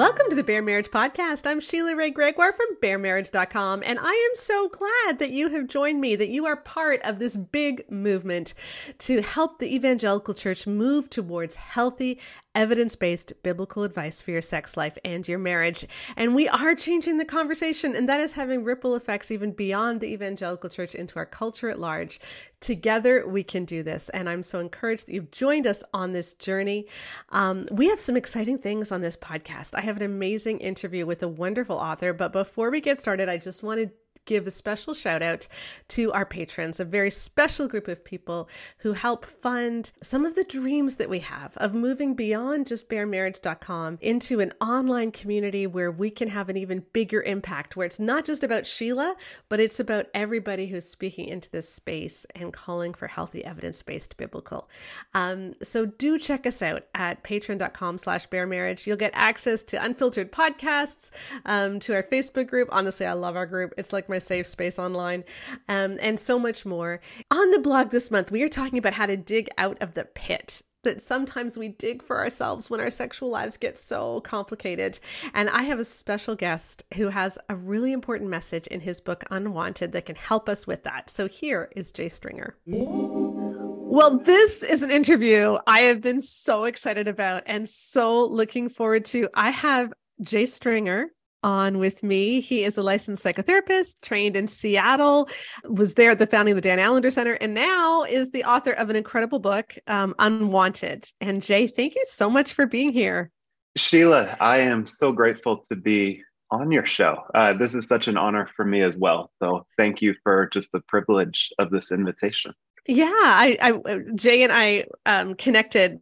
Welcome to the Bare Marriage Podcast. I'm Sheila Wray Gregoire from baremarriage.com, and I am so glad that you have joined me, that you are part of this big movement to help the evangelical church move towards healthy, evidence based biblical advice for your sex life and your marriage. And we are changing the conversation, and that is having ripple effects even beyond the evangelical church into our culture at large. Together, we can do this. And I'm so encouraged that you've joined us on this journey. Um, we have some exciting things on this podcast. I have an amazing interview with a wonderful author. But before we get started, I just wanted give a special shout out to our patrons, a very special group of people who help fund some of the dreams that we have of moving beyond just baremarriage.com into an online community where we can have an even bigger impact, where it's not just about Sheila, but it's about everybody who's speaking into this space and calling for healthy evidence-based biblical. Um, so do check us out at patreon.com slash baremarriage. You'll get access to unfiltered podcasts, um, to our Facebook group. Honestly, I love our group. It's like my safe space online, um, and so much more. On the blog this month, we are talking about how to dig out of the pit that sometimes we dig for ourselves when our sexual lives get so complicated. And I have a special guest who has a really important message in his book, Unwanted, that can help us with that. So here is Jay Stringer. Well, this is an interview I have been so excited about and so looking forward to. I have Jay Stringer on with me. He is a licensed psychotherapist, trained in Seattle, was there at the founding of the Dan Allender Center, and now is the author of an incredible book, um, Unwanted. And Jay, thank you so much for being here. Sheila, I am so grateful to be on your show. Uh, this is such an honor for me as well. So thank you for just the privilege of this invitation. Yeah, I, I Jay and I um, connected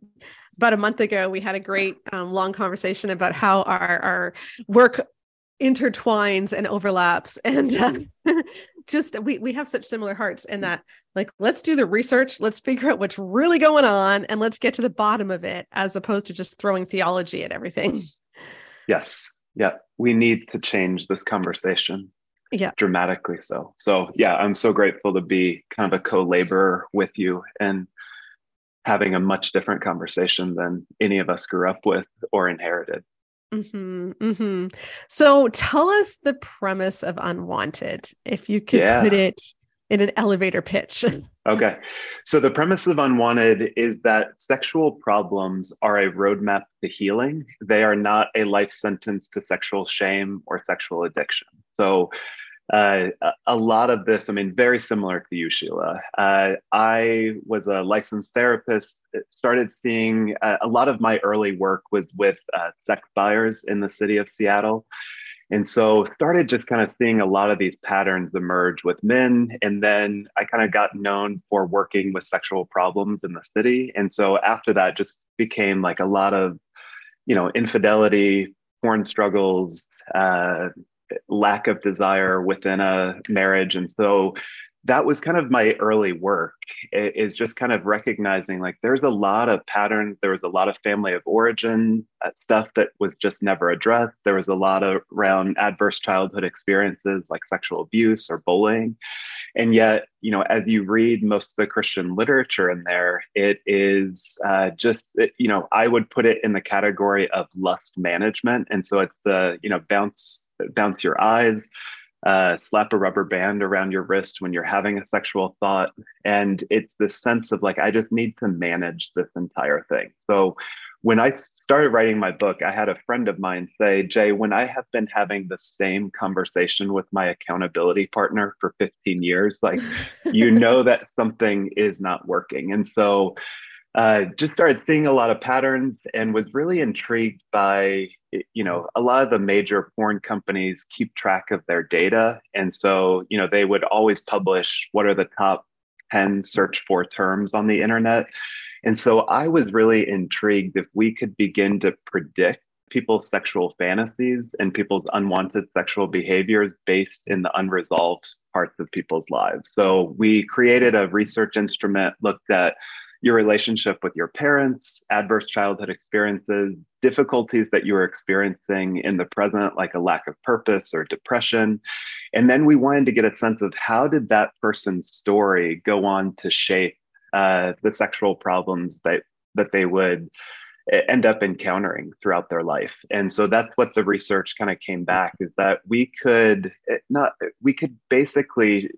about a month ago we had a great um, long conversation about how our, our work intertwines and overlaps and uh, mm-hmm. just we we have such similar hearts in mm-hmm. that like let's do the research let's figure out what's really going on and let's get to the bottom of it as opposed to just throwing theology at everything. Mm. Yes. Yeah. We need to change this conversation. Yeah. Dramatically so. So yeah i'm so grateful to be kind of a co-laborer with you and having a much different conversation than any of us grew up with or inherited Mm-hmm, mm-hmm. So tell us the premise of Unwanted, if you could yeah. put it in an elevator pitch. okay. So the premise of Unwanted is that sexual problems are a roadmap to healing. They are not a life sentence to sexual shame or sexual addiction. So uh, a lot of this, I mean, very similar to you, Sheila. Uh, I was a licensed therapist, started seeing uh, a lot of my early work was with uh, sex buyers in the city of Seattle. And so started just kind of seeing a lot of these patterns emerge with men. And then I kind of got known for working with sexual problems in the city. And so after that, just became like a lot of, you know, infidelity, porn struggles, uh, lack of desire within a marriage. And so that was kind of my early work is just kind of recognizing like there's a lot of patterns. There was a lot of family of origin uh, stuff that was just never addressed. There was a lot of around adverse childhood experiences like sexual abuse or bullying. And yet you know as you read most of the christian literature in there it is uh, just it, you know i would put it in the category of lust management. And so it's uh, you know bounce bounce your eyes, uh, slap a rubber band around your wrist when you're having a sexual thought. And it's this sense of like, I just need to manage this entire thing. So when I started writing my book, I had a friend of mine say, Jay, when I have been having the same conversation with my accountability partner for 15 years, like, you know that something is not working. And so uh, just started seeing a lot of patterns and was really intrigued by you know a lot of the major porn companies keep track of their data. And so you know they would always publish what are the top 10 search for terms on the internet. And so i was really intrigued if we could begin to predict people's sexual fantasies and people's unwanted sexual behaviors based in the unresolved parts of people's lives. So we created a research instrument looked at your relationship with your parents, adverse childhood experiences, difficulties that you were experiencing in the present, like a lack of purpose or depression. And then we wanted to get a sense of how did that person's story go on to shape uh, the sexual problems that, that they would end up encountering throughout their life and so that's what the research kind of came back is that we could eh, not we could basically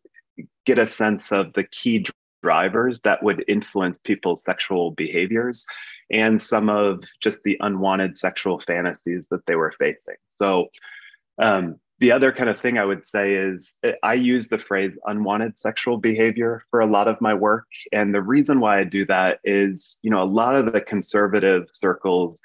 get a sense of the key drivers that would influence people's sexual behaviors and some of just the unwanted sexual fantasies that they were facing so um, the other kind of thing I would say is eh, I use the phrase unwanted sexual behavior for a lot of my work. And the reason why I do that is, you know, a lot of the conservative circles,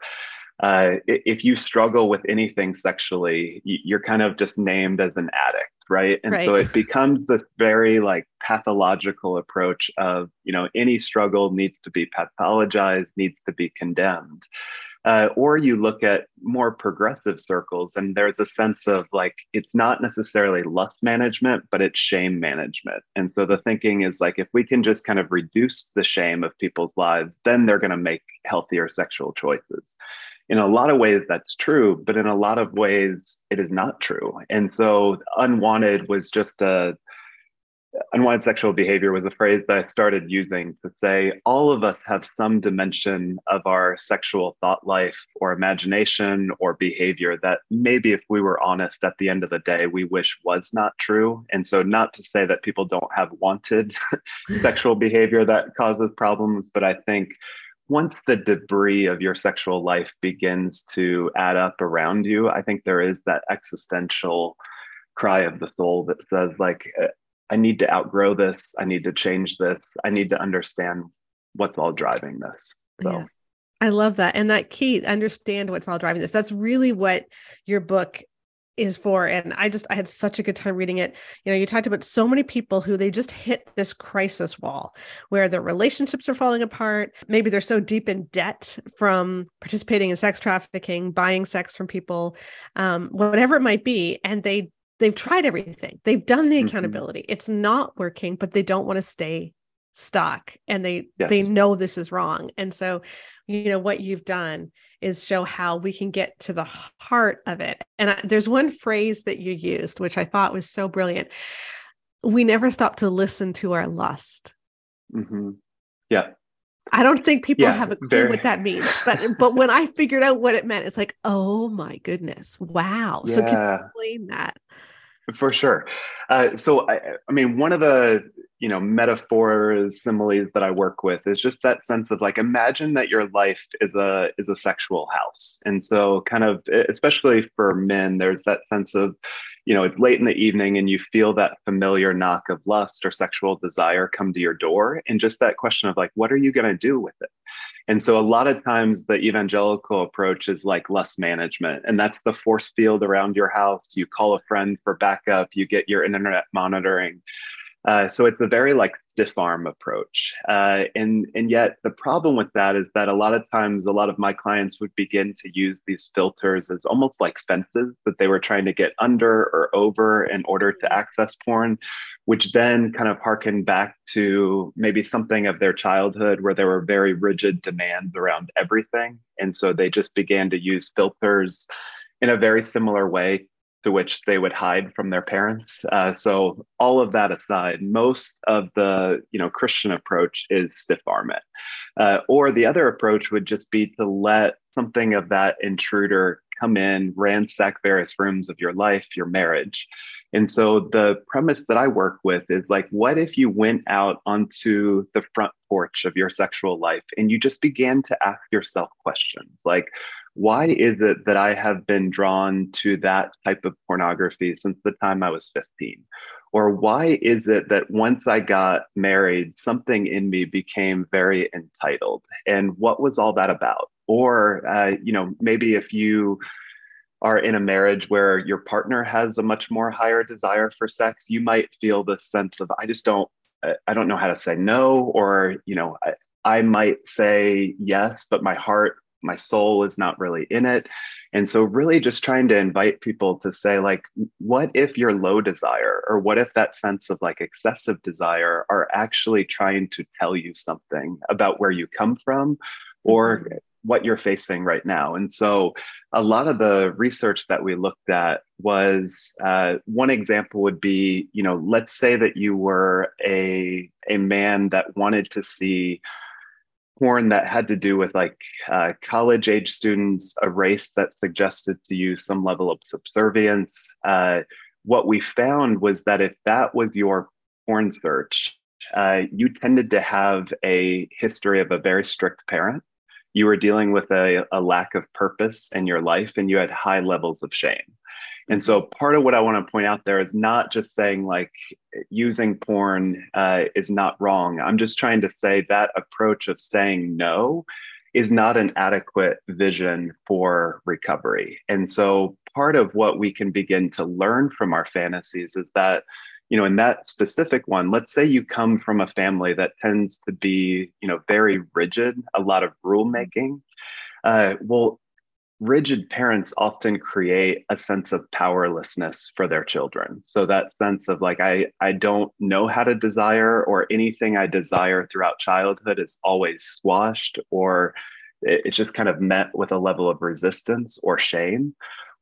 uh, if you struggle with anything sexually, you're kind of just named as an addict, right? And right. so it becomes this very like pathological approach of, you know, any struggle needs to be pathologized, needs to be condemned. Uh, or you look at more progressive circles, and there's a sense of like it's not necessarily lust management, but it's shame management. And so the thinking is like if we can just kind of reduce the shame of people's lives, then they're going to make healthier sexual choices. In a lot of ways, that's true, but in a lot of ways, it is not true. And so, unwanted was just a unwanted sexual behavior was a phrase that I started using to say all of us have some dimension of our sexual thought life or imagination or behavior that maybe if we were honest at the end of the day, we wish was not true. And so, not to say that people don't have wanted sexual behavior that causes problems, but I think once the debris of your sexual life begins to add up around you, I think there is that existential cry of the soul that says like uh, I need to outgrow this. I need to change this. I need to understand what's all driving this. So. Yeah. I love that. And that key, understand what's all driving this. That's really what your book is for. And I just, I had such a good time reading it. You know, you talked about so many people who they just hit this crisis wall where their relationships are falling apart. Maybe they're so deep in debt from participating in sex trafficking, buying sex from people, um, whatever it might be. And they they've tried everything. They've done the mm-hmm. accountability. Mm-hmm. It's not working, but they don't want to stay stuck and they yes. they know this is wrong. And so, you know, what you've done is show how we can get to the heart of it. And I, there's one phrase that you used which I thought was so brilliant. We never stop to listen to our lust. Mm-hmm. Yeah. I don't think people yeah, have a clue very... what that means, but but when I figured out what it meant, it's like, oh my goodness, wow! Yeah. So can you explain that? For sure. Uh, so I, I mean, one of the you know metaphors similes that i work with is just that sense of like imagine that your life is a is a sexual house. And so kind of especially for men there's that sense of you know it's late in the evening and you feel that familiar knock of lust or sexual desire come to your door and just that question of like what are you going to do with it? And so a lot of times the evangelical approach is like lust management and that's the force field around your house. You call a friend for backup you get your internet monitoring uh, so it's a very like stiff arm approach. Uh, and, and yet the problem with that is that a lot of times a lot of my clients would begin to use these filters as almost like fences that they were trying to get under or over in order to access porn, which then kind of harken back to maybe something of their childhood where there were very rigid demands around everything. And so they just began to use filters in a very similar way to which they would hide from their parents. Uh, so all of that aside, most of the you know Christian approach is stiff arm it, uh, or the other approach would just be to let something of that intruder come in, ransack various rooms of your life, your marriage. And so the premise that I work with is like, what if you went out onto the front porch of your sexual life and you just began to ask yourself questions like, why is it that I have been drawn to that type of pornography since the time I was 15? Or why is it that once I got married, something in me became very entitled? And what was all that about? Or, uh, you know, maybe if you are in a marriage where your partner has a much more higher desire for sex, you might feel this sense of, I just don't, I don't know how to say no, or, you know, I, I might say yes, but my heart my soul is not really in it and so really just trying to invite people to say like what if your low desire or what if that sense of like excessive desire are actually trying to tell you something about where you come from or mm-hmm. What you're facing right now and so a lot of the research that we looked at was uh, one example would be you know let's say that you were a a man that wanted to see porn that had to do with like uh, college age students, a race that suggested to you some level of subservience. Uh, what we found was that if that was your porn search, uh, you tended to have a history of a very strict parent. You were dealing with a, a lack of purpose in your life and you had high levels of shame. And so part of what I want to point out there is not just saying like using porn uh, is not wrong. I'm just trying to say that approach of saying no is not an adequate vision for recovery. And so part of what we can begin to learn from our fantasies is that you know in that specific one let's say you come from a family that tends to be you know very rigid a lot of rule making uh, well rigid parents often create a sense of powerlessness for their children. So that sense of like i i don't know how to desire or anything i desire throughout childhood is always squashed or it's just kind of met with a level of resistance or shame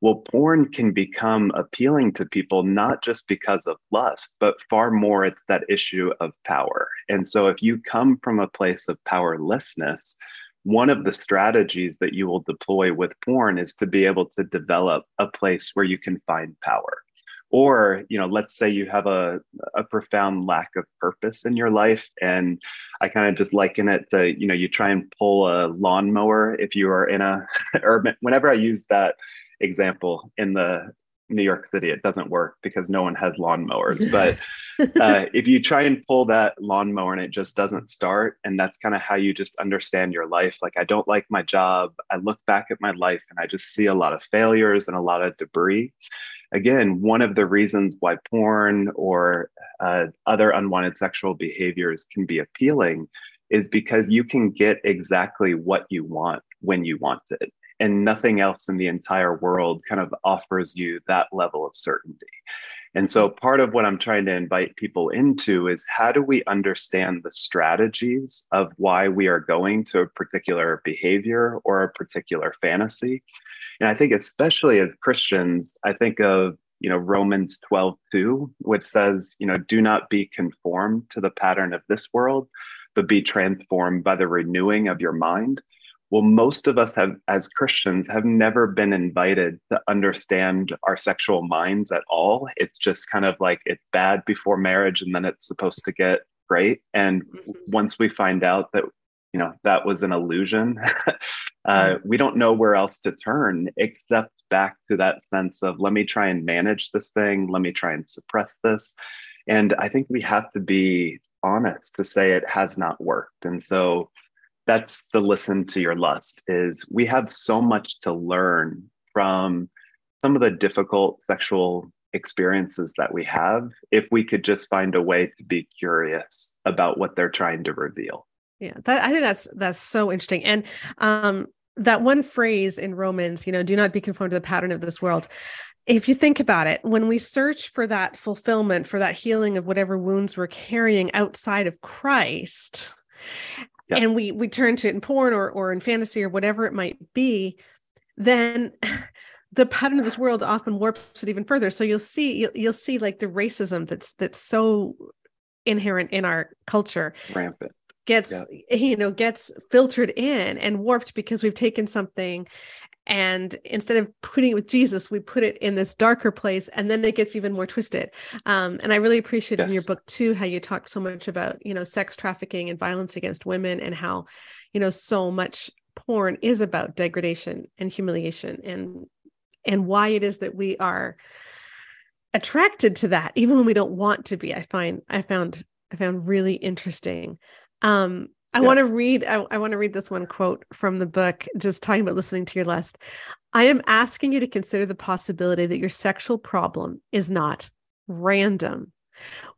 well porn can become appealing to people not just because of lust but far more it's that issue of power. And so if you come from a place of powerlessness one of the strategies that you will deploy with porn is to be able to develop a place where you can find power. Or you know let's say you have a, a profound lack of purpose in your life and i kind of just liken it to you know you try and pull a lawnmower if you are in a urban whenever i use that example in the New York City, it doesn't work because no one has lawnmowers. But uh, if you try and pull that lawnmower and it just doesn't start, and that's kind of how you just understand your life. Like, I don't like my job. I look back at my life and I just see a lot of failures and a lot of debris. Again, one of the reasons why porn or uh, other unwanted sexual behaviors can be appealing is because you can get exactly what you want when you want it and nothing else in the entire world kind of offers you that level of certainty. And so, part of what I'm trying to invite people into is how do we understand the strategies of why we are going to a particular behavior or a particular fantasy? And I think, especially as Christians, I think of you know Romans 12 2, which says, you know, do not be conformed to the pattern of this world, but be transformed by the renewing of your mind well most of us have as christians have never been invited to understand our sexual minds at all. It's just kind of like it's bad before marriage and then it's supposed to get great. And mm-hmm. once we find out that you know that was an illusion uh, mm-hmm. we don't know where else to turn except back to that sense of let me try and manage this thing. Let me try and suppress this. And i think we have to be honest to say it has not worked. And so that's the listen to your lust is we have so much to learn from some of the difficult sexual experiences that we have if we could just find a way to be curious about what they're trying to reveal. Yeah that, i think that's that's so interesting. And um that one phrase in romans you know do not be conformed to the pattern of this world. If you think about it when we search for that fulfillment for that healing of whatever wounds we're carrying outside of christ yep. and we we turn to it in porn or or in fantasy or whatever it might be then the pattern of this world often warps it even further. So you'll see you'll, you'll see like the racism that's that's so inherent in our culture rampant. gets you know gets filtered in and warped because we've taken something and instead of putting it with jesus we put it in this darker place and then it gets even more twisted um, and i really appreciate yes. in your book too how you talk so much about you know sex trafficking and violence against women and how you know so much porn is about degradation and humiliation and and why it is that we are attracted to that even when we don't want to be i find i found i found really interesting um I yes. want to read I, I want to read this one quote from the book just talking about listening to your lust. I am asking you to consider the possibility that your sexual problem is not random.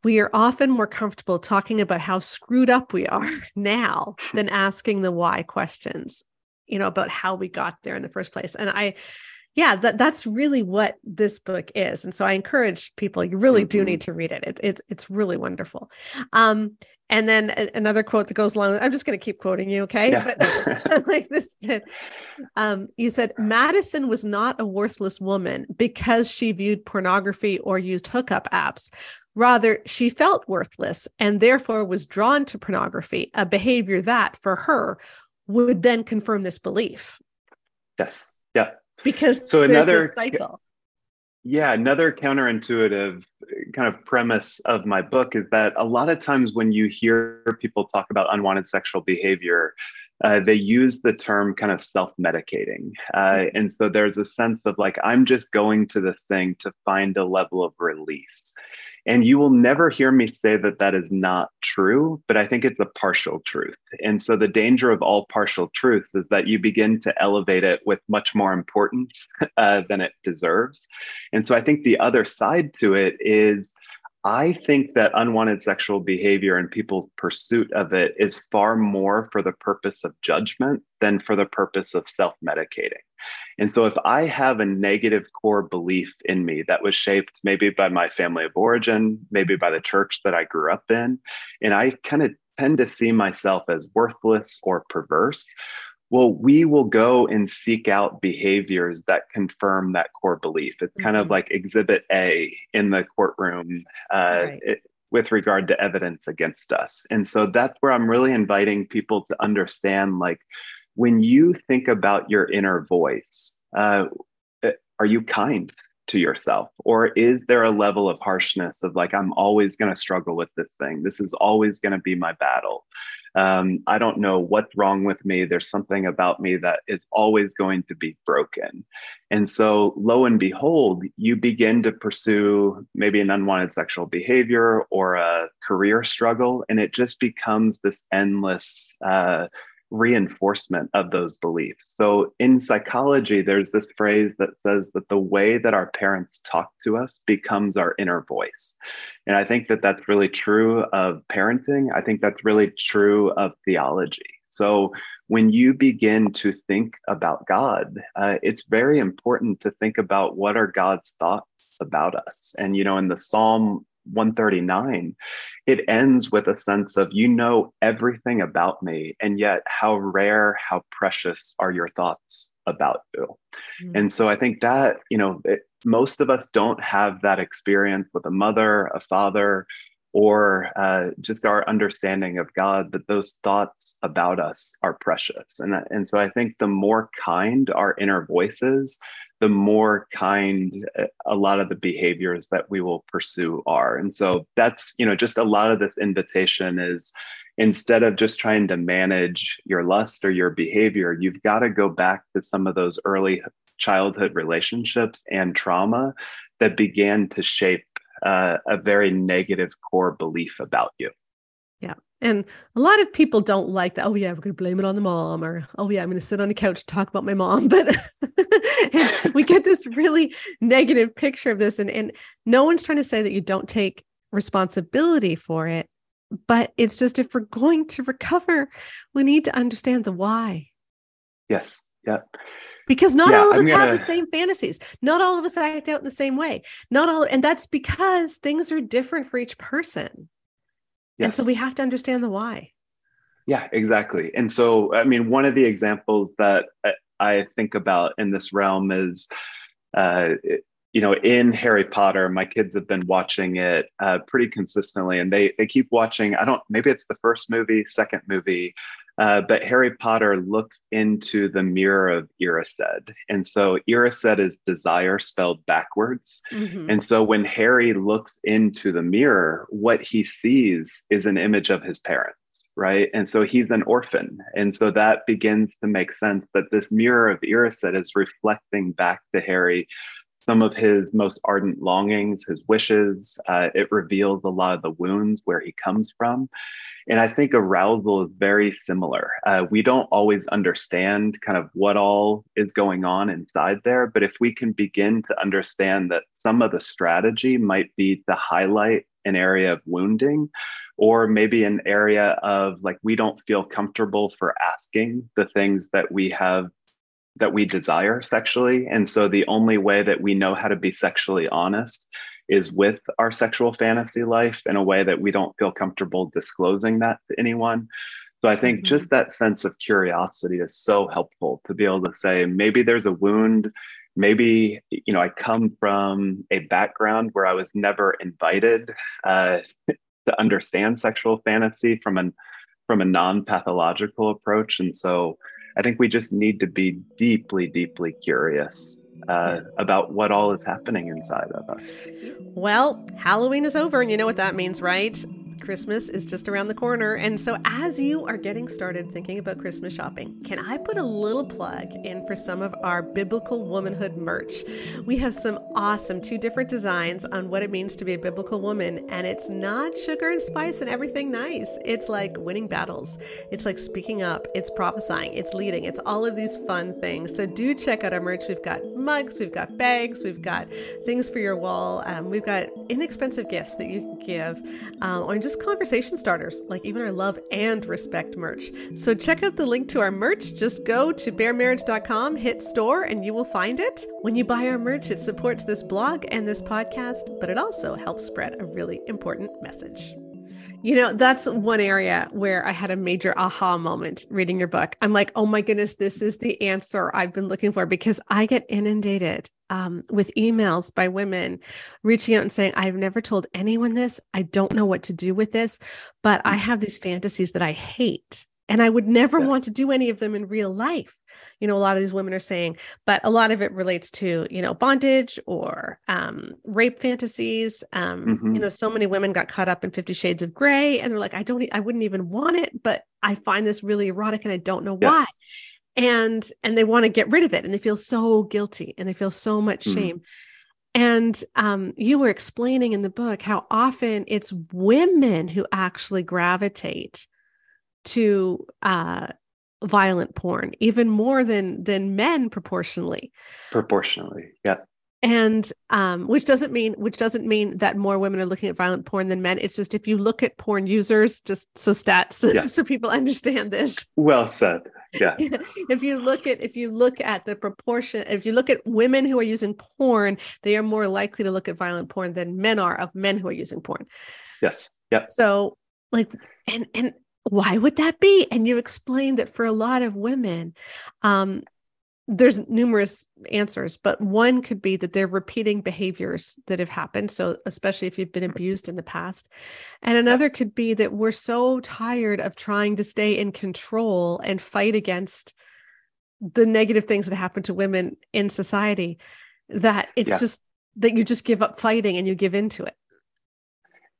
We are often more comfortable talking about how screwed up we are now than asking the why questions, you know, about how we got there in the first place. And I yeah, that that's really what this book is. And so I encourage people, you really mm-hmm. do need to read it. it. It's it's really wonderful. Um, and then another quote that goes along with, I'm just going to keep quoting you, okay? Yeah. But like this um, you said Madison was not a worthless woman because she viewed pornography or used hookup apps. Rather, she felt worthless and therefore was drawn to pornography, a behavior that for her would then confirm this belief. Yes. Because so another cycle. Yeah, another counterintuitive kind of premise of my book is that a lot of times when you hear people talk about unwanted sexual behavior, uh, they use the term kind of self medicating. Uh, mm-hmm. and so there's a sense of like, I'm just going to this thing to find a level of release. And you will never hear me say that that is not true, but I think it's a partial truth. And so the danger of all partial truths is that you begin to elevate it with much more importance uh, than it deserves. And so I think the other side to it is I think that unwanted sexual behavior and people's pursuit of it is far more for the purpose of judgment than for the purpose of self medicating. And so, if I have a negative core belief in me that was shaped maybe by my family of origin, maybe by the church that I grew up in, and I kind of tend to see myself as worthless or perverse, well, we will go and seek out behaviors that confirm that core belief. It's mm-hmm. kind of mm-hmm. like exhibit A in the courtroom uh, right. it, with regard to evidence against us. And so that's where I'm really inviting people to understand like, when you think about your inner voice, uh, are you kind to yourself? Or is there a level of harshness of like, I'm always going to struggle with this thing? This is always going to be my battle. Um, I don't know what's wrong with me. There's something about me that is always going to be broken. And so, lo and behold, you begin to pursue maybe an unwanted sexual behavior or a career struggle, and it just becomes this endless. Uh, reinforcement of those beliefs. So in psychology, there's this phrase that says that the way that our parents talk to us becomes our inner voice. And I think that that's really true of parenting. I think that's really true of theology. So when you begin to think about God, uh, it's very important to think about what are God's thoughts about us. And, you know, in the Psalm 139, it ends with a sense of, you know, everything about me, and yet how rare, how precious are your thoughts about you. Mm-hmm. And so I think that, you know, it, most of us don't have that experience with a mother, a father, or uh, just our understanding of God, that those thoughts about us are precious. And, and so I think the more kind our inner voice is, the more kind uh, a lot of the behaviors that we will pursue are. And so that's, you know, just a lot of this invitation is instead of just trying to manage your lust or your behavior, you've got to go back to some of those early childhood relationships and trauma that began to shape uh, a very negative core belief about you. Yeah. And a lot of people don't like that. Oh, yeah, we're going to blame it on the mom, or oh, yeah, I'm going to sit on the couch to talk about my mom. But we get this really negative picture of this. And, and no one's trying to say that you don't take responsibility for it. But it's just if we're going to recover, we need to understand the why. Yes. Yeah. Because not yeah, all of us gonna... have the same fantasies. Not all of us act out in the same way. Not all, and that's because things are different for each person. Yes. And so we have to understand the why. Yeah, exactly. And so, I mean, one of the examples that I think about in this realm is, uh, you know, in Harry Potter, my kids have been watching it uh, pretty consistently, and they they keep watching. I don't, maybe it's the first movie, second movie, uh, but Harry Potter looks into the mirror of Erised. And so Erised is desire spelled backwards. Mm-hmm. And so when Harry looks into the mirror, what he sees is an image of his parents. Right. And so he's an orphan. And so that begins to make sense that this mirror of Erised is reflecting back to Harry some of his most ardent longings, his wishes. Uh, it reveals a lot of the wounds where he comes from. And I think arousal is very similar. Uh, we don't always understand kind of what all is going on inside there, but if we can begin to understand that some of the strategy might be to highlight an area of wounding or maybe an area of like we don't feel comfortable for asking the things that we have that we desire sexually. And so the only way that we know how to be sexually honest is with our sexual fantasy life in a way that we don't feel comfortable disclosing that to anyone. So I think mm-hmm. just that sense of curiosity is so helpful to be able to say maybe there's a wound, maybe you know I come from a background where I was never invited uh, to understand sexual fantasy from an from a non-pathological approach, and so I think we just need to be deeply, deeply curious uh, about what all is happening inside of us. Well, Halloween is over, and you know what that means, right? Christmas is just around the corner. And so, as you are getting started thinking about Christmas shopping, can I put a little plug in for some of our biblical womanhood merch? We have some awesome two different designs on what it means to be a biblical woman. And it's not sugar and spice and everything nice. It's like winning battles, it's like speaking up, it's prophesying, it's leading, it's all of these fun things. So, do check out our merch. We've got mugs, we've got bags, we've got things for your wall, um, we've got inexpensive gifts that you can give, um, or just conversation starters, like even our love and respect merch. So check out the link to our merch. Just go to baremarriage.com, hit store, and you will find it. When you buy our merch, it supports this blog and this podcast, but it also helps spread a really important message. You know, that's one area where I had a major aha moment reading your book. I'm like, oh my goodness, this is the answer I've been looking for because I get inundated um, with emails by women reaching out and saying, I've never told anyone this. I don't know what to do with this, but I mm. have these fantasies that I hate. And I would never yes. want to do any of them in real life. You know, a lot of these women are saying, but a lot of it relates to, you know, bondage or um, rape fantasies. Um, mm-hmm. You know, so many women got caught up in Fifty Shades of Grey and they're like, I don't, I wouldn't even want it, but I find this really erotic and I don't know yes. why and and they want to get rid of it and they feel so guilty and they feel so much mm-hmm. shame and um, you were explaining in the book how often it's women who actually gravitate to uh, violent porn even more than than men proportionally. Proportionally yeah. And um, which doesn't mean which doesn't mean that more women are looking at violent porn than men. It's just if you look at porn users just so stats yeah. so people understand this. Well said yeah. If you look at if you look at the proportion if you look at women who are using porn they are more likely to look at violent porn than men are of men who are using porn. Yes yeah so like and and why would that be and you explained that for a lot of women um there's numerous answers, but one could be that they're repeating behaviors that have happened. So, especially if you've been abused in the past. And another could be that we're so tired of trying to stay in control and fight against the negative things that happen to women in society that it's yeah. just that you just give up fighting and you give into it.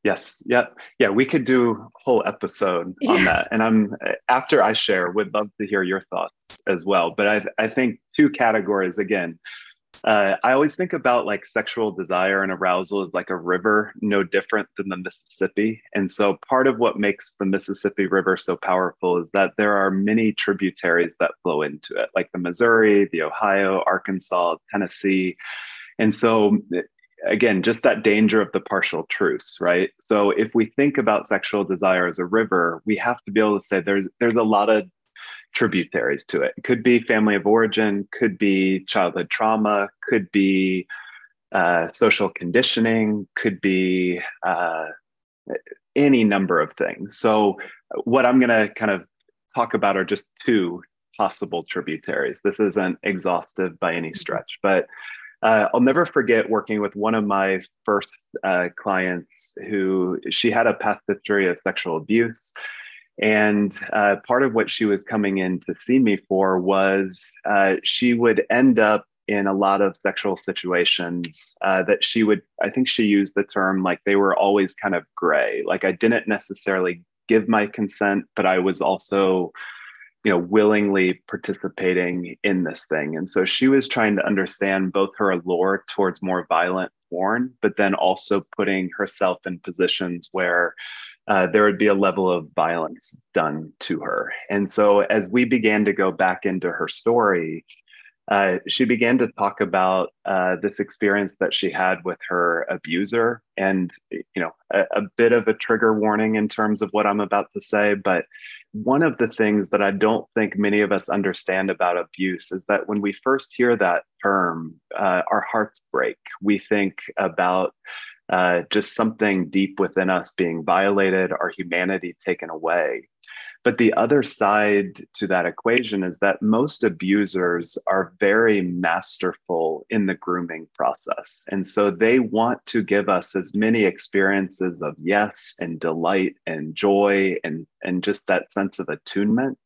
Yes. Yep. Yeah. We could do a whole episode yes. on that. And I'm after I share, would love to hear your thoughts as well. But I I think two categories again. Uh, I always think about like sexual desire and arousal is like a river, no different than the Mississippi. And so part of what makes the Mississippi River so powerful is that there are many tributaries that flow into it, like the Missouri, the Ohio, Arkansas, Tennessee. And so again, just that danger of the partial truce, right? So if we think about sexual desire as a river, we have to be able to say there's there's a lot of tributaries to it. It could be family of origin, could be childhood trauma, could be uh, social conditioning, could be uh, any number of things. So what I'm going to kind of talk about are just two possible tributaries. This isn't exhaustive by any stretch, but uh, I'll never forget working with one of my first uh, clients who she had a past history of sexual abuse. And uh, part of what she was coming in to see me for was uh, she would end up in a lot of sexual situations uh, that she would, I think she used the term like they were always kind of gray. Like I didn't necessarily give my consent, but I was also you know willingly participating in this thing. And so she was trying to understand both her allure towards more violent porn but then also putting herself in positions where uh, there would be a level of violence done to her. And so as we began to go back into her story uh, she began to talk about uh, this experience that she had with her abuser and you know a, a, bit of a trigger warning in terms of what i'm about to say but one of the things that I don't think many of us understand about abuse is that when we first hear that term, uh, our hearts break. We think about uh, just something deep within us being violated, our humanity taken away. But the other side to that equation is that most abusers are very masterful in the grooming process. And so they want to give us as many experiences of yes and delight and joy and, and just that sense of attunement.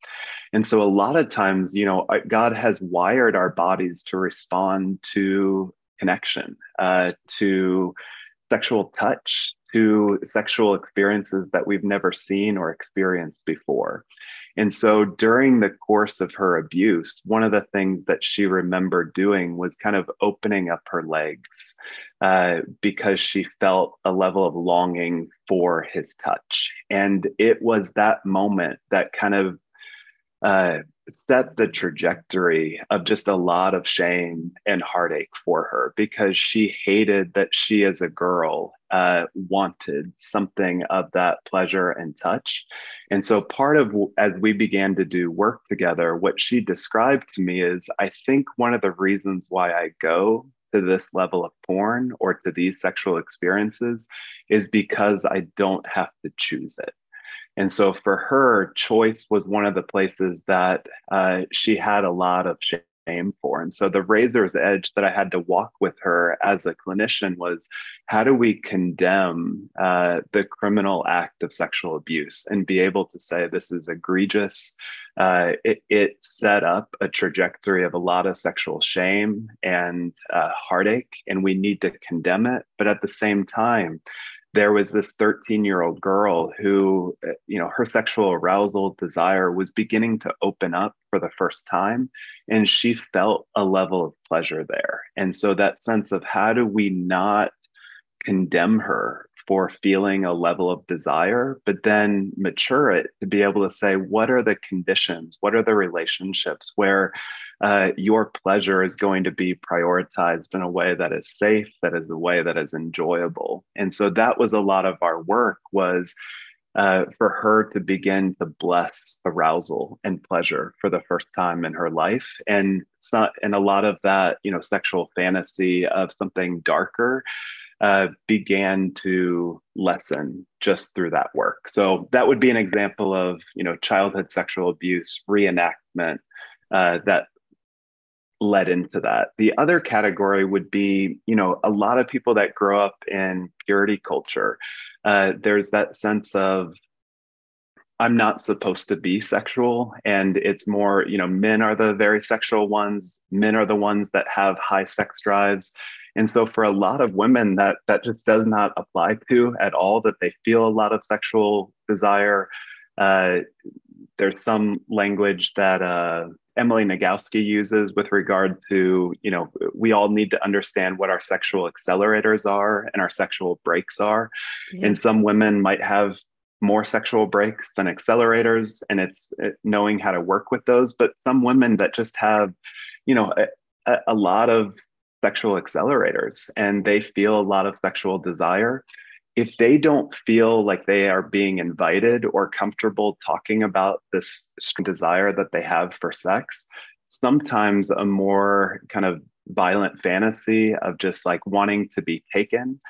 And so a lot of times, you know, God has wired our bodies to respond to connection, uh, to sexual touch, to sexual experiences that we've never seen or experienced before. And so during the course of her abuse, one of the things that she remembered doing was kind of opening up her legs uh, because she felt a level of longing for his touch. And it was that moment that kind of uh, set the trajectory of just a lot of shame and heartache for her because she hated that she, as a girl, uh, wanted something of that pleasure and touch. And so, part of as we began to do work together, what she described to me is I think one of the reasons why I go to this level of porn or to these sexual experiences is because I don't have to choose it. And so for her, choice was one of the places that uh, she had a lot of shame for. And so the razor's edge that I had to walk with her as a clinician was how do we condemn uh, the criminal act of sexual abuse and be able to say this is egregious? Uh, it, it, set up a trajectory of a lot of sexual shame and uh, heartache, and we need to condemn it. But at the same time, there was this 13 year old girl who, eh, you know, her sexual arousal desire was beginning to open up for the first time. And she felt a level of pleasure there. And so that sense of how do we not condemn her for feeling a level of desire, but then mature it to be able to say, what are the conditions? What are the relationships where uh, your pleasure is going to be prioritized in a way that is safe, that is a way that is enjoyable. And so that was a lot of our work was uh, for her to begin to bless arousal and pleasure for the first time in her life. And not, and a lot of that, you know, sexual fantasy of something darker uh, began to lessen just through that work. So that would be an example of, you know, childhood sexual abuse reenactment uh, that led into that. The other category would be, you know, a lot of people that grow up in purity culture. Uh, there's that sense of I'm not supposed to be sexual. And it's more, you know, men are the very sexual ones. Men are the ones that have high sex drives. And so for a lot of women, that that just does not apply to at all, that they feel a lot of sexual desire. Uh, there's some language that uh, Emily Nagoski uses with regard to, you know, we all need to understand what our sexual accelerators are and our sexual brakes are. And some women might have more sexual brakes than accelerators, and it's knowing how to work with those. But some women that just have, you know, a, a lot of sexual accelerators and they feel a lot of sexual desire. If they don't feel like they are being invited or comfortable talking about this desire that they have for sex, sometimes a more kind of violent fantasy of just like wanting to be taken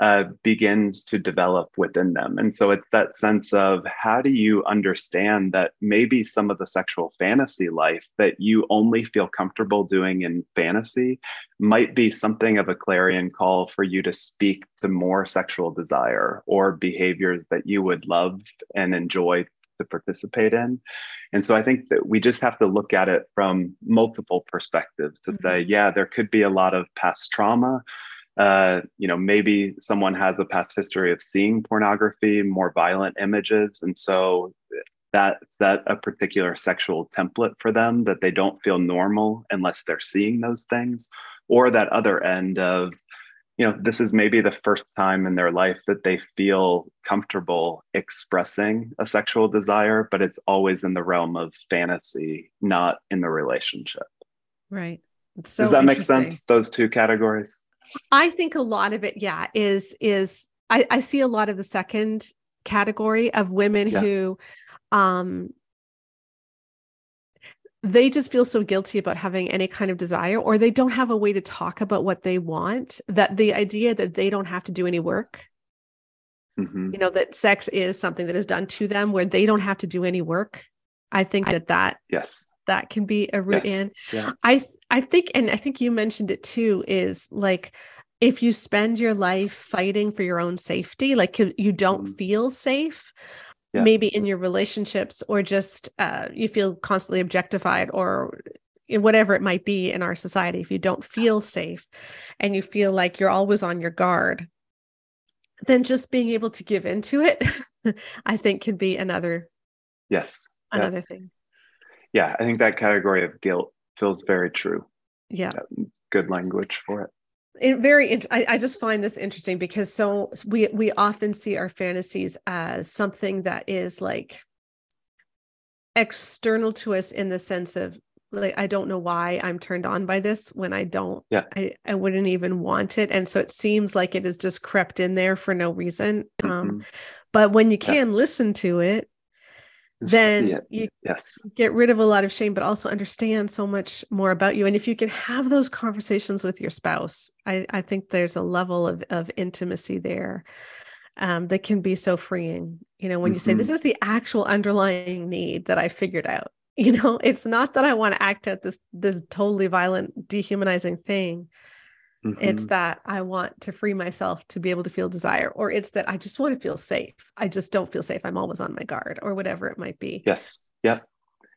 uh, begins to develop within them. And so it's that sense of how do you understand that maybe some of the sexual fantasy life that you only feel comfortable doing in fantasy might be something of a clarion call for you to speak to more sexual desire or behaviors that you would love and enjoy to participate in. And so I think that we just have to look at it from multiple perspectives to mm-hmm. say, yeah, there could be a lot of past trauma uh, you know, maybe someone has a past history of seeing pornography, more violent images, and so that set a particular sexual template for them that they don't feel normal unless they're seeing those things, or that other end of, you know, this is maybe the first time in their life that they feel comfortable expressing a sexual desire, but it's always in the realm of fantasy, not in the relationship. Right. So Does that make sense? Those two categories? I think a lot of it, yeah, is is I, I see a lot of the second category of women yeah. who um they just feel so guilty about having any kind of desire or they don't have a way to talk about what they want that the idea that they don't have to do any work mm-hmm. you know that sex is something that is done to them where they don't have to do any work i think that that yes that can be a root yes. in yeah. i i think and i think you mentioned it too is like if you spend your life fighting for your own safety like you, you don't mm-hmm. feel safe yeah. maybe in your relationships or just uh, you feel constantly objectified or whatever it might be in our society if you don't feel safe and you feel like you're always on your guard then just being able to give into it i think can be another yes another thing yeah i think that category of guilt feels very true. Yeah, good language for it. It very I, I just find this interesting because so we we often see our fantasies as something that is like external to us in the sense of like I don't know why I'm turned on by this when I don't yeah. I, I wouldn't even want it. And so it seems like it has just crept in there for no reason. Um, mm-hmm. um but when you can yeah. listen to it then yeah. you yes. get rid of a lot of shame, but also understand so much more about you. And if you can have those conversations with your spouse, I, I think there's a level of, of intimacy there um, that can be so freeing. You know, when you mm-hmm. say, This is the actual underlying need that I figured out. You know, it's not that I want to act out this this totally violent, dehumanizing thing. Mm-hmm. It's that I want to free myself to be able to feel desire, or it's that I just want to feel safe. I just don't feel safe. I'm always on my guard, or whatever it might be. Yes. Yeah.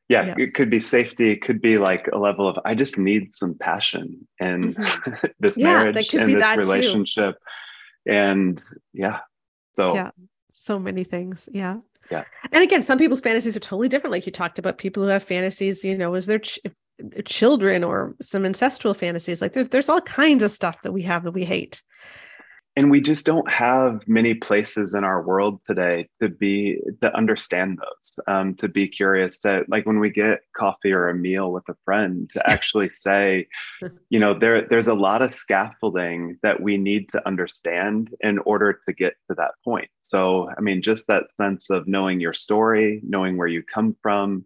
Yeah. yeah. It could be safety. It could be like a level of I just need some passion and mm-hmm. this yeah, marriage and this relationship. Too. And yeah. So yeah, so many things. Yeah. Yeah. And again, some people's fantasies are totally different. Like you talked about people who have fantasies, you know, as their ch- children or some ancestral fantasies. Like there, there's all kinds of stuff that we have that we hate. And we just don't have many places in our world today to be to understand those, um, to be curious. To like when we get coffee or a meal with a friend, to actually say, you know, there there's a lot of scaffolding that we need to understand in order to get to that point. So, I mean, just that sense of knowing your story, knowing where you come from,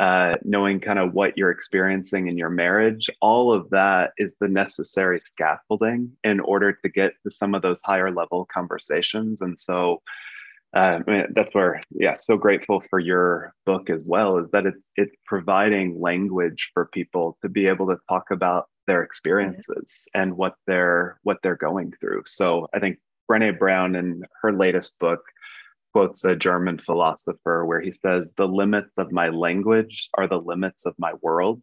uh, knowing kind of what you're experiencing in your marriage, all of that is the necessary scaffolding in order to get to some of those higher level conversations. And so uh, that's where, yeah, so grateful for your book as well, is that it's it's providing language for people to be able to talk about their experiences and what they're what they're going through. So I think Brene Brown in her latest book, quotes a German philosopher where he says, The limits of my language are the limits of my world.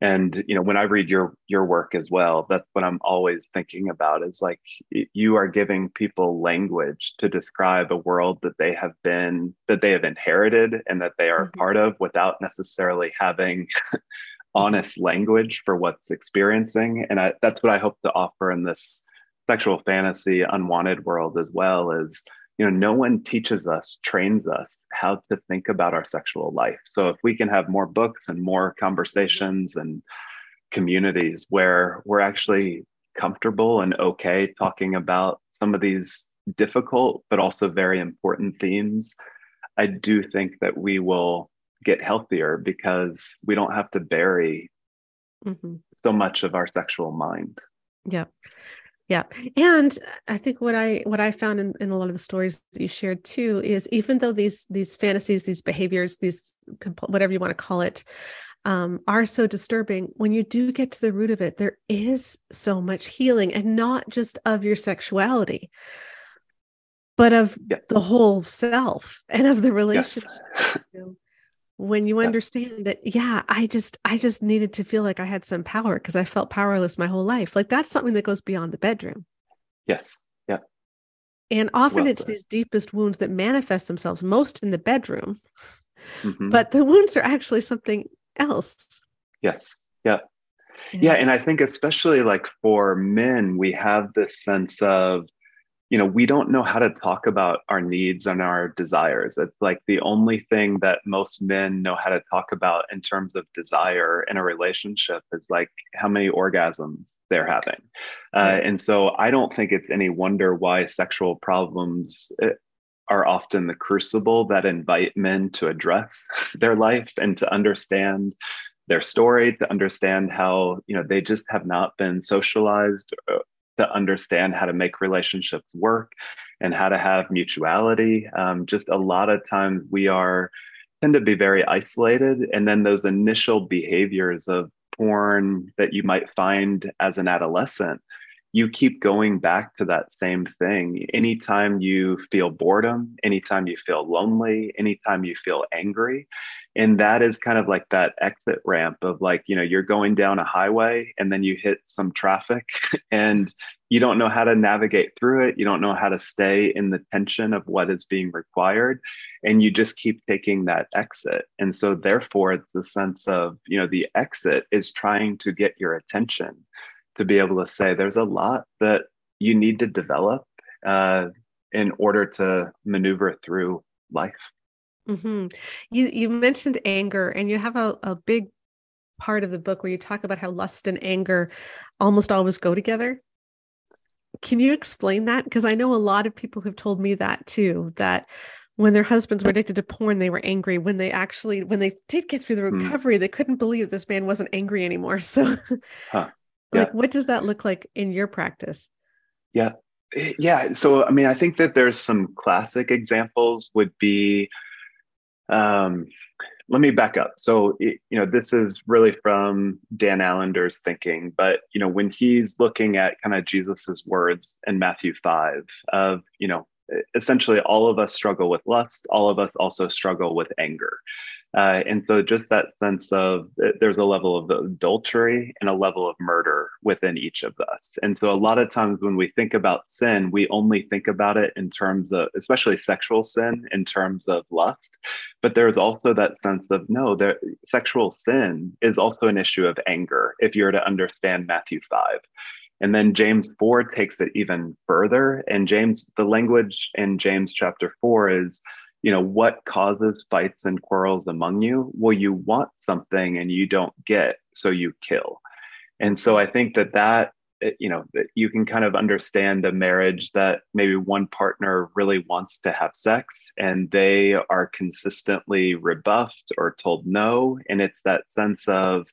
And you know, when I read your your work as well, that's what I'm always thinking about is like you are giving people language to describe a world that they have been that they have inherited and that they are mm-hmm. part of without necessarily having honest language for what's experiencing. And I, that's what I hope to offer in this sexual fantasy unwanted world as well is you know no one teaches us trains us how to think about our sexual life. So if we can have more books and more conversations and communities where we're actually comfortable and okay talking about some of these difficult but also very important themes i do think that we will get healthier because we don't have to bury mm-hmm. so much of our sexual mind. Yeah yeah and i think what i what i found in, in a lot of the stories that you shared too is even though these these fantasies these behaviors these whatever you want to call it um, are so disturbing when you do get to the root of it there is so much healing and not just of your sexuality but of yeah. the whole self and of the relationship yes. When you understand that yeah i just i just needed to feel like i had some power because i felt powerless my whole life. Like that's something that goes beyond the bedroom. Yes. Yeah. And often well it's these deepest wounds that manifest themselves most in the bedroom mm-hmm. but the wounds are actually something else. Yes. Yeah. Yeah and i think especially like for men we have this sense of you know we don't know how to talk about our needs and our desires. It's like the only thing that most men know how to talk about in terms of desire in a relationship is like how many orgasms they're having. Uh, and so i don't think it's any wonder why sexual problems eh, are often the crucible that invite men to address their life and to understand their story, to understand how, you know, they just have not been socialized to understand how to make relationships work and how to have mutuality. Um, just a lot of times we are tend to be very isolated. And then those initial behaviors of porn that you might find as an adolescent you keep going back to that same thing. Anytime you feel boredom, anytime you feel lonely, anytime you feel angry. And that is kind of like that exit ramp of like, you know, you're going down a highway and then you hit some traffic and you don't know how to navigate through it. You don't know how to stay in the tension of what is being required. And you just keep taking that exit. And so, therefore, it's the sense of, you know, the exit is trying to get your attention to be able to say there's a lot that you need to develop uh, in order to maneuver through life. Mm-hmm. You you mentioned anger, and you have a, a big part of the book where you talk about how lust and anger almost always go together. Can you explain that? Because I know a lot of people have told me that too. That when their husbands were addicted to porn, they were angry. When they actually, when they did get through the hmm. recovery, mm. they couldn't believe this man wasn't angry anymore. So, huh yeah. like what does that look like in your practice? Yeah. Yeah so i mean i think that there's some classic examples would be um let me back up. So you know this is really from dan allender's thinking but you know when he's looking at kind of jesus's words in matthew 5 of you know essentially all of us struggle with lust all of us also struggle with anger uh, and so just that sense of uh, there's a level of adultery and a level of murder within each of us. And so a lot of times when we think about sin, we only think about it in terms of, especially sexual sin, in terms of lust. But there's also that sense of no, there, sexual sin is also an issue of anger if you're to understand Matthew 5. And then James 4 takes it even further. And James, the language in James chapter 4 is you know what causes fights and quarrels among you? Well you want something and you don't get so you kill. And so i think that that eh, you know that you can kind of understand a marriage that maybe one partner really wants to have sex and they are consistently rebuffed or told no. And it's that sense of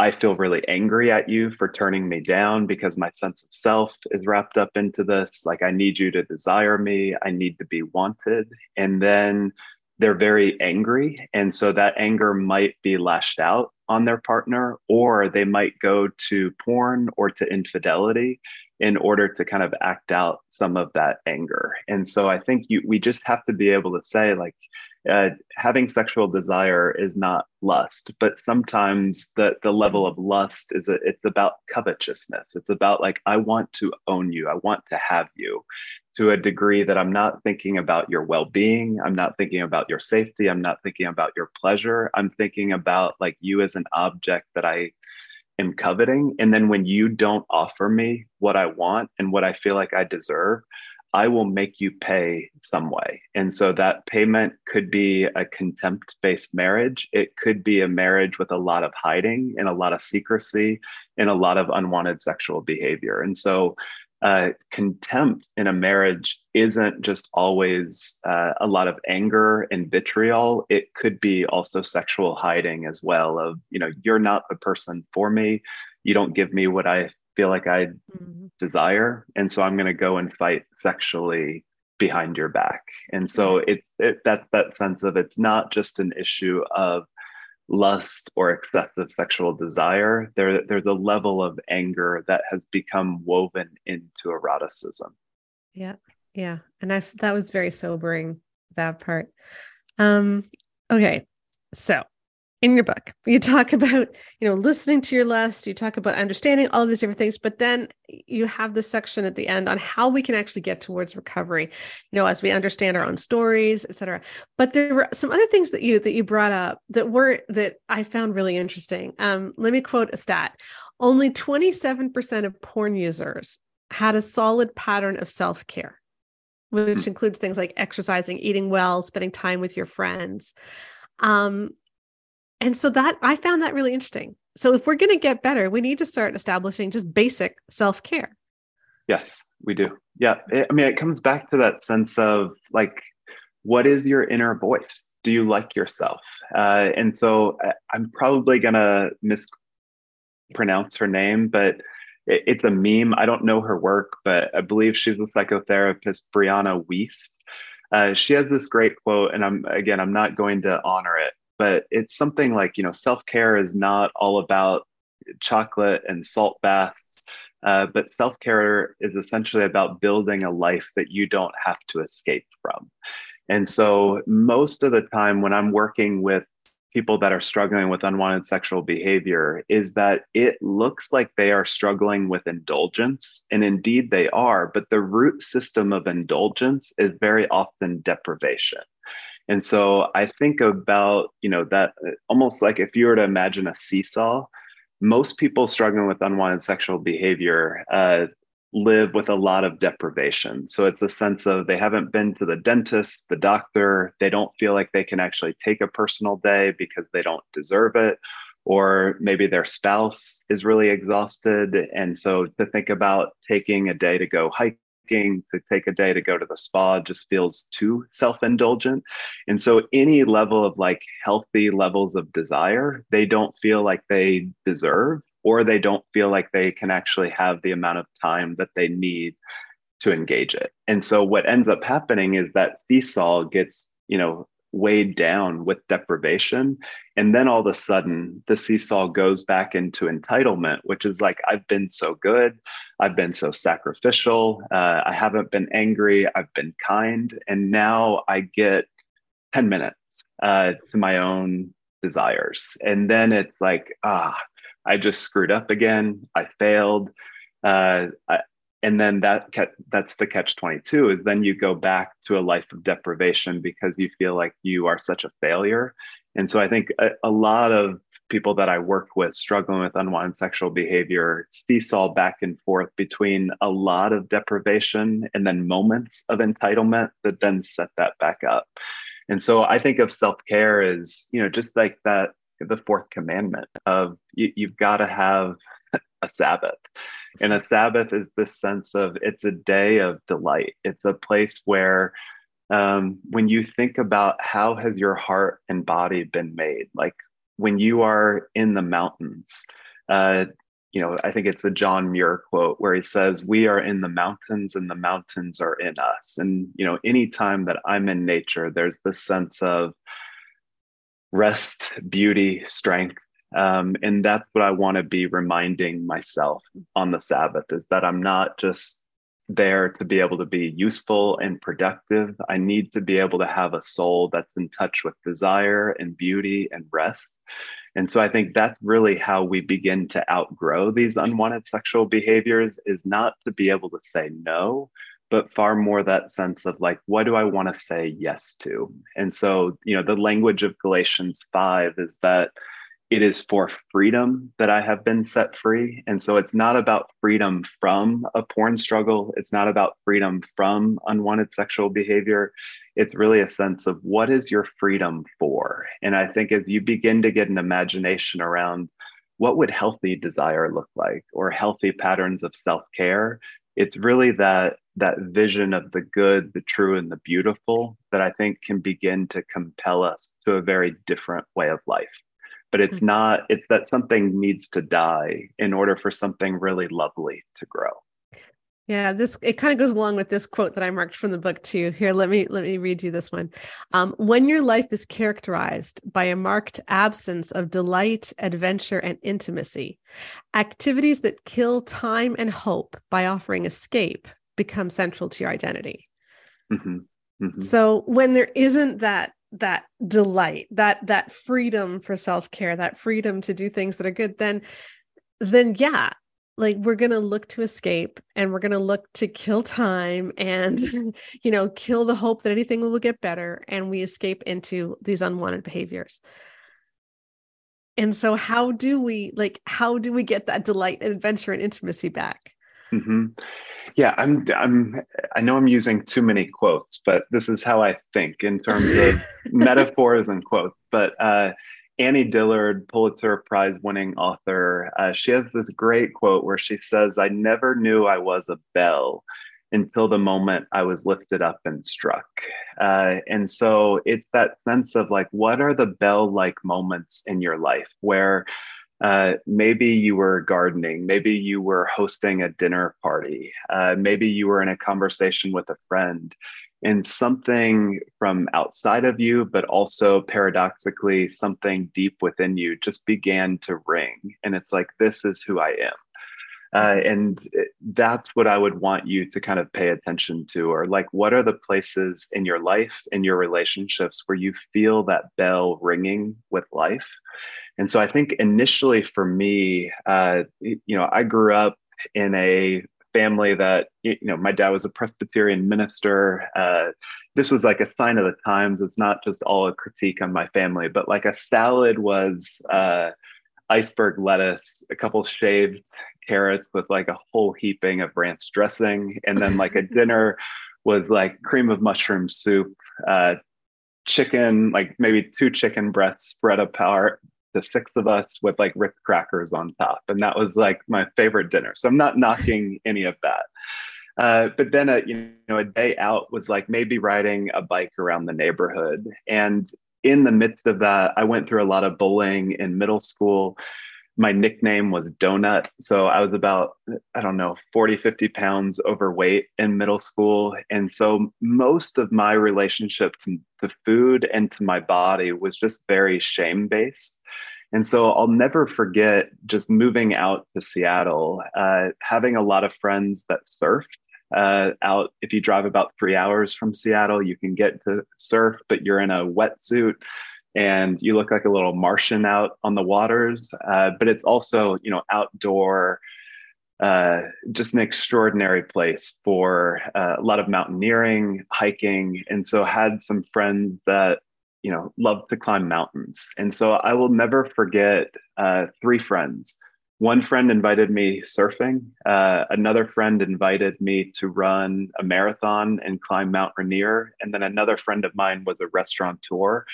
I feel really angry at you for turning me down because my sense of self is wrapped up into this. Like, I need you to desire me. I need to be wanted. And then they're very angry. And so that anger might be lashed out on their partner, or they might go to porn or to infidelity in order to kind of act out some of that anger. And so I think you, we just have to be able to say, like, uh, having sexual desire is not lust, but sometimes the the level of lust is a, it's about covetousness. It's about like I want to own you, I want to have you, to a degree that I'm not thinking about your well being, I'm not thinking about your safety, I'm not thinking about your pleasure. I'm thinking about like you as an object that I am coveting, and then when you don't offer me what I want and what I feel like I deserve, I will make you pay some way. And so that payment could be a contempt based marriage. It could be a marriage with a lot of hiding and a lot of secrecy and a lot of unwanted sexual behavior. And so uh, contempt in a marriage isn't just always uh, a lot of anger and vitriol. It could be also sexual hiding as well of, you know, you're not the person for me. You don't give me what I feel like I mm-hmm. desire. And so I'm going to go and fight sexually behind your back. And so mm-hmm. it's it, that's that sense of it's not just an issue of lust or excessive sexual desire. There, there's a level of anger that has become woven into eroticism. Yeah, yeah, and I that was very sobering that part. Um, okay, so in your book. You talk about you know listening to your lust you talk about understanding all of these different things but then you have this section at the end on how we can actually get towards recovery you know as we understand our own stories etc but there were some other things that you that you brought up that were that i found really interesting. Um, let me quote a stat. Only 27% of porn users had a solid pattern of self-care which hmm. includes things like exercising eating well spending time with your friends. Um, and so that I found that really interesting. So if we're going to get better, we need to start establishing just basic self care. Yes, we do. Yeah. It, I mean, it comes back to that sense of like, what is your inner voice? do you like yourself? Uh, and so uh, I'm probably going to mispronounce her name, but it, it's a meme. I don't know her work, but I believe she's a psychotherapist, Brianna Wiest. Uh, she has this great quote, and I'm again, I'm not going to honor it, but it's something like, you know, self care is not all about chocolate and salt baths, uh, but self care is essentially about building a life that you don't have to escape from. And so, most of the time when I'm working with people that are struggling with unwanted sexual behavior, is that it looks like they are struggling with indulgence. And indeed they are, but the root system of indulgence is very often deprivation. And so I think about, you know, that almost like if you were to imagine a seesaw, most people struggling with unwanted sexual behavior uh, live with a lot of deprivation. So it's a sense of they haven't been to the dentist, the doctor, they don't feel like they can actually take a personal day because they don't deserve it. Or maybe their spouse is really exhausted. And so to think about taking a day to go to take a day to go to the spa just feels too self indulgent. And so, any level of like healthy levels of desire, they don't feel like they deserve, or they don't feel like they can actually have the amount of time that they need to engage it. And so, what ends up happening is that seesaw gets, you know, weighed down with deprivation. And then all of a sudden, the seesaw goes back into entitlement, which is like, I've been so good. I've been so sacrificial. Uh, I haven't been angry. I've been kind. And now I get 10 minutes uh, to my own desires. And then it's like, ah, I just screwed up again. I failed. Uh, I, and then that that's the catch 22 is then you go back to a life of deprivation because you feel like you are such a failure. And so i think a, a lot of people that i work with struggling with unwanted sexual behavior seesaw back and forth between a lot of deprivation and then moments of entitlement that then set that back up. And so i think of self-care as you know just like that the fourth commandment of you, you've got to have a sabbath and a Sabbath is this sense of it's a day of delight. It's a place where um, when you think about how has your heart and body been made, like when you are in the mountains, uh, you know, I think it's the John Muir quote where he says, We are in the mountains and the mountains are in us. And, you know, anytime that I'm in nature, there's this sense of rest, beauty, strength, um, and that's what I want to be reminding myself on the Sabbath is that I'm not just there to be able to be useful and productive. I need to be able to have a soul that's in touch with desire and beauty and rest. And so I think that's really how we begin to outgrow these unwanted sexual behaviors is not to be able to say no, but far more that sense of like, what do I want to say yes to? And so, you know, the language of Galatians 5 is that it is for freedom that I have been set free. And so it's not about freedom from a porn struggle. It's not about freedom from unwanted sexual behavior. It's really a sense of what is your freedom for? And I think as you begin to get an imagination around what would healthy desire look like or healthy patterns of self-care, it's really that that vision of the good, the true, and the beautiful that I think can begin to compel us to a very different way of life but it's mm-hmm. not it's that something needs to die in order for something really lovely to grow yeah this it kind of goes along with this quote that i marked from the book too here let me let me read you this one um, when your life is characterized by a marked absence of delight adventure and intimacy activities that kill time and hope by offering escape become central to your identity mm-hmm. Mm-hmm. so when there isn't that that delight that that freedom for self-care that freedom to do things that are good then then yeah like we're going to look to escape and we're going to look to kill time and you know kill the hope that anything will get better and we escape into these unwanted behaviors. And so how do we like how do we get that delight and adventure and intimacy back mm-hmm. Yeah, I'm. I'm. I know I'm using too many quotes, but this is how I think in terms of metaphors and quotes. But uh, Annie Dillard, Pulitzer Prize-winning author, uh, she has this great quote where she says, "I never knew I was a bell." Until the moment I was lifted up and struck. Uh, and so it's that sense of like, what are the bell like moments in your life where uh, maybe you were gardening, maybe you were hosting a dinner party, uh, maybe you were in a conversation with a friend, and something from outside of you, but also paradoxically, something deep within you just began to ring. And it's like, this is who I am. Uh, and that's what I would want you to kind of pay attention to, or like, what are the places in your life, in your relationships, where you feel that bell ringing with life? And so I think initially for me, uh, you know, I grew up in a family that you know my dad was a presbyterian minister uh, this was like a sign of the times it's not just all a critique on my family but like a salad was uh, iceberg lettuce a couple shaved carrots with like a whole heaping of ranch dressing and then like a dinner was like cream of mushroom soup uh, chicken like maybe two chicken breasts spread apart the six of us with like Ritz crackers on top. And that was like my favorite dinner. So I'm not knocking any of that. Uh, but then a you know a day out was like maybe riding a bike around the neighborhood and in the midst of that i went through a lot of bullying in middle school my nickname was donut. So i was about i don't know 40 50 pounds overweight in middle school. And so most of my relationship to, to food and to my body was just very shame based and so i'll never forget just moving out to seattle uh, having a lot of friends that surfed uh, out if you drive about three hours from seattle you can get to surf but you're in a wetsuit and you look like a little Martian out on the waters. Uh, but it's also, you know, outdoor, uh, just an extraordinary place for uh, a lot of mountaineering, hiking, and so had some friends that you know love to climb mountains. And so I will never forget uh, three friends. One friend invited me surfing. Uh, another friend invited me to run a marathon and climb Mount Rainier. And then another friend of mine was a restaurateur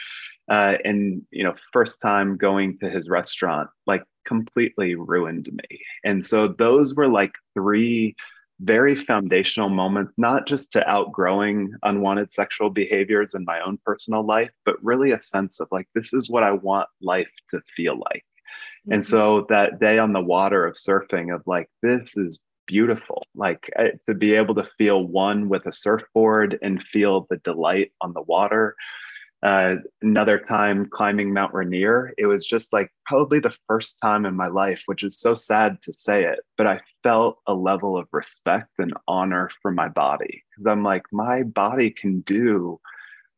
uh, and you know first time going to his restaurant like completely ruined me. And so those were like three very foundational moments not just to outgrowing unwanted sexual behaviors in my own personal life but really a sense of like this is what i want life to feel like. Mm-hmm. and so that day on the water of surfing of like this is beautiful. Like uh, to be able to feel one with a surfboard and feel the delight on the water uh, another time climbing Mount Rainier, it was just like probably the first time in my life, which is so sad to say it, but I felt a level of respect and honor for my body because I'm like, my body can do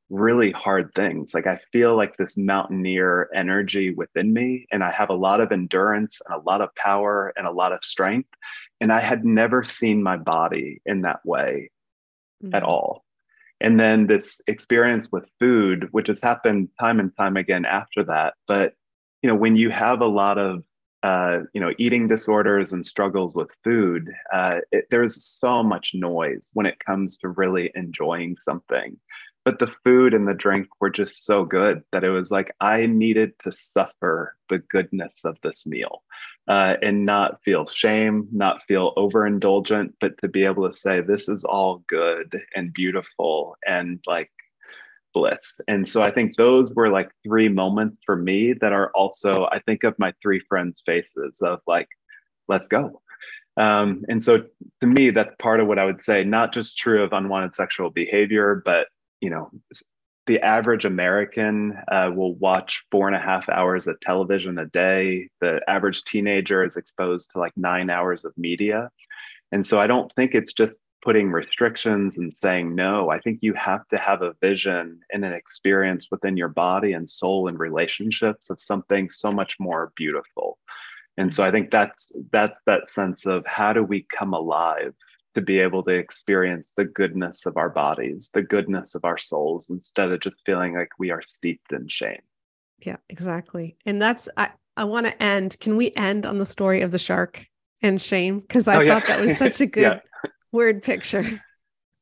really hard things. Like I feel like this mountaineer energy within me, and I have a lot of endurance and a lot of power and a lot of strength. And I had never seen my body in that way mm-hmm. at all and then this experience with food which has happened time and time again after that. But you know when you have a lot of uh, you know eating disorders and struggles with food uh, it, there's so much noise when it comes to really enjoying something. But the food and the drink were just so good that it was like I needed to suffer the goodness of this meal uh, and not feel shame, not feel overindulgent, but to be able to say, this is all good and beautiful and like bliss. And so I think those were like three moments for me that are also, I think of my three friends' faces of like, let's go. Um, and so to me, that's part of what I would say, not just true of unwanted sexual behavior, but you know, the average American uh, will watch four and a half hours of television a day. The average teenager is exposed to like nine hours of media. And so I don't think it's just putting restrictions and saying no. I think you have to have a vision and an experience within your body and soul and relationships of something so much more beautiful. And so I think that's that that sense of how do we come alive to be able to experience the goodness of our bodies, the goodness of our souls, instead of just feeling like we are steeped in shame. Yeah, exactly. And that's, I, I want to end. Can we end on the story of the shark and shame? Because I oh, thought yeah. that was such a good yeah. word picture.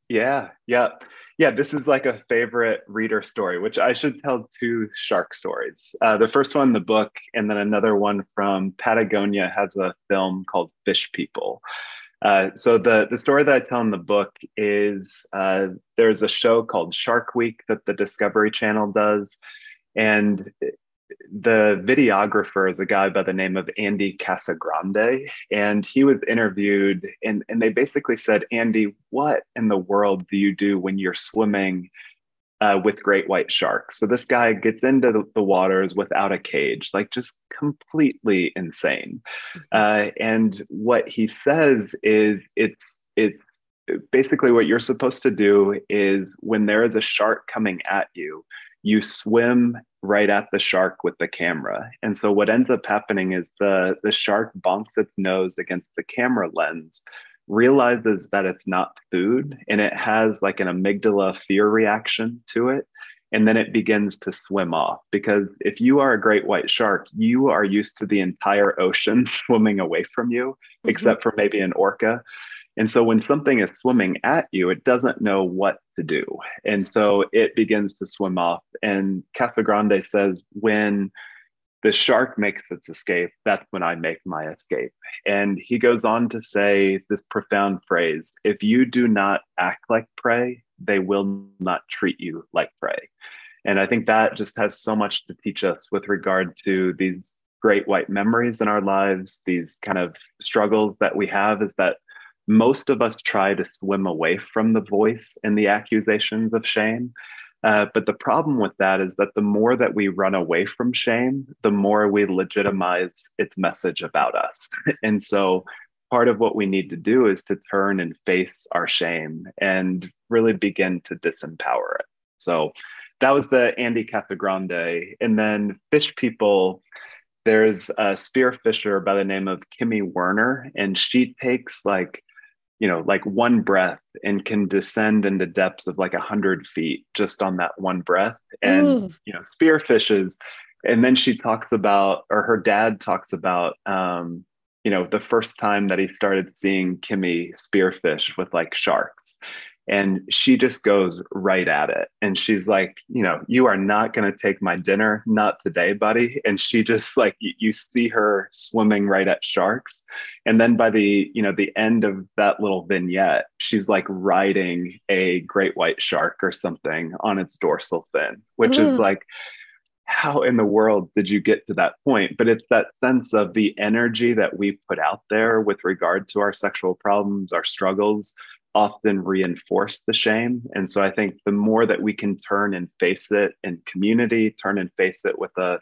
Yeah, yeah. Yeah, this is like a favorite reader story, which I should tell two shark stories. Uh, the first one, the book, and then another one from Patagonia has a film called Fish People. Uh, so the the story that I tell in the book is uh, there's a show called Shark Week that the Discovery Channel does, and the videographer is a guy by the name of Andy Casagrande, and he was interviewed, and and they basically said, Andy, what in the world do you do when you're swimming? Uh, with great white sharks. So this guy gets into the, the, waters without a cage, like just completely insane. Uh, and what he says is it's it's basically what you're supposed to do is when there is a shark coming at you, you swim right at the shark with the camera. And so what ends up happening is the the shark bonks its nose against the camera lens realizes that it's not food and it has like an amygdala fear reaction to it. And then it begins to swim off because if you are a great white shark, you are used to the entire ocean swimming away from you, mm-hmm. except for maybe an orca. And so when something is swimming at you, it doesn't know what to do. And so it begins to swim off. And Casagrande says when the shark makes its escape, that's when I make my escape. And he goes on to say this profound phrase if you do not act like prey, they will not treat you like prey. And I think that just has so much to teach us with regard to these great white memories in our lives, these kind of struggles that we have is that most of us try to swim away from the voice and the accusations of shame. Uh, but the problem with that is that the more that we run away from shame, the more we legitimize its message about us. and so part of what we need to do is to turn and face our shame and really begin to disempower it. So that was the Andy Casagrande. And then Fish People, there's a spearfisher by the name of Kimi Werner, and she takes like you know like one breath and can descend into depths of like a hundred feet just on that one breath. And Ooh. you know spearfishes. And then she talks about or her dad talks about um you know the first time that he started seeing kimi spearfish with like sharks and she just goes right at it. And she's like you know you are not going to take my dinner. Not today buddy. And she just like you, you, see her swimming right at sharks. And then by the you know the end of that little vignette she's like riding a great white shark or something on its dorsal fin which is mm. like how in the world did you get to that point? But it's that sense of the energy that we put out there with regard to our sexual problems our struggles often reinforce the shame. And so I think the more that we can turn and face it in community, turn and face it with a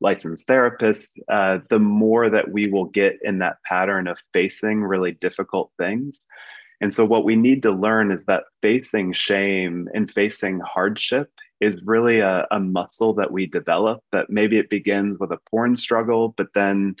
licensed therapist, uh, the more that we will get in that pattern of facing really difficult things. And so, what we need to learn is that facing shame and facing hardship is really a, a muscle that we develop, that maybe it begins with a porn struggle, but then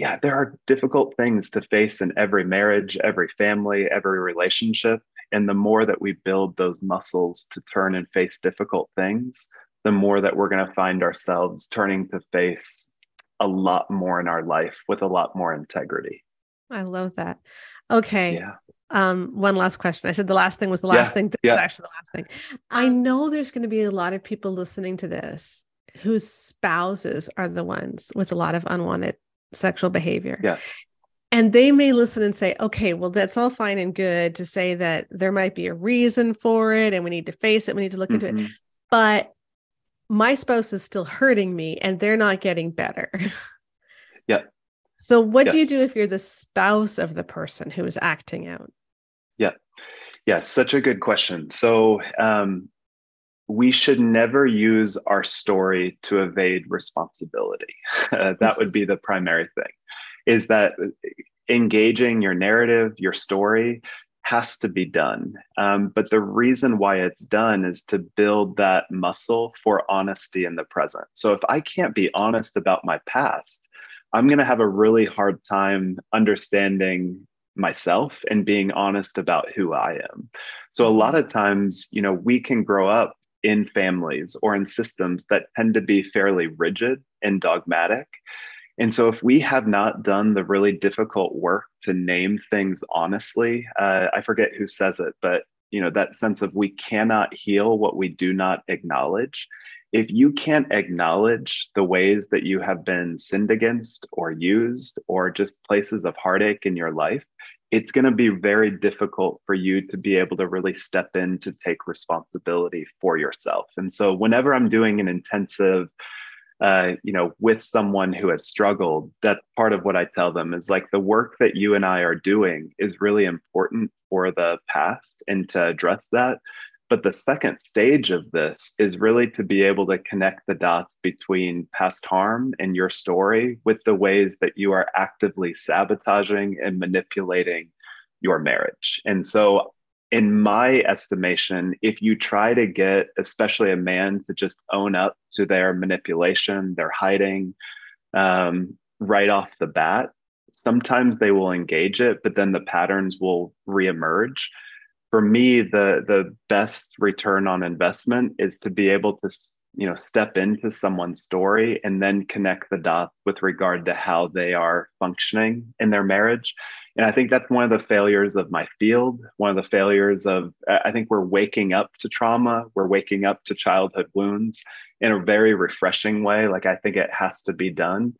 yeah, there are difficult things to face in every marriage, every family, every relationship. And the more that we build those muscles to turn and face difficult things, the more that we're going to find ourselves turning to face a lot more in our life with a lot more integrity. I love that. Okay. Yeah. Um, one last question. I said the last thing was the last yeah, thing. This yeah. actually the last thing. I know there's going to be a lot of people listening to this whose spouses are the ones with a lot of unwanted sexual behavior. Yeah. And they may listen and say, okay, well, that's all fine and good to say that there might be a reason for it and we need to face it, we need to look mm-hmm. into it. Mm-hmm. But my spouse is still hurting me and they're not getting better. Yeah. So, what yes. do you do if you're the spouse of the person who is acting out? Yeah. Yeah. Such a good question. So, um, we should never use our story to evade responsibility. That would be the primary thing is that engaging your narrative, your story has to be done. Um, but the reason why it's done is to build that muscle for honesty in the present. So if I can't be honest about my past, I'm going to have a really hard time understanding myself and being honest about who I am. So a lot of times, you know, we can grow up in families or in systems that tend to be fairly rigid and dogmatic. And so, if we have not done the really difficult work to name things honestly, uh, I forget who says it, but you know that sense of we cannot heal what we do not acknowledge. If you can't acknowledge the ways that you have been sinned against or used, or just places of heartache in your life, it's going to be very difficult for you to be able to really step in to take responsibility for yourself. And so, whenever I'm doing an intensive, uh, you know, with someone who has struggled, that's part of what I tell them is like the work that you and I are doing is really important for the past and to address that. But the second stage of this is really to be able to connect the dots between past harm and your story with the ways that you are actively sabotaging and manipulating your marriage. And so, in my estimation, if you try to get, especially a man, to just own up to their manipulation, their hiding um, right off the bat, sometimes they will engage it, but then the patterns will reemerge for me the the best return on investment is to be able to you know step into someone's story and then connect the dots with regard to how they are functioning in their marriage. And i think that's one of the failures of my field one of the failures of i think we're waking up to trauma we're waking up to childhood wounds in a very refreshing way. Like i think it has to be done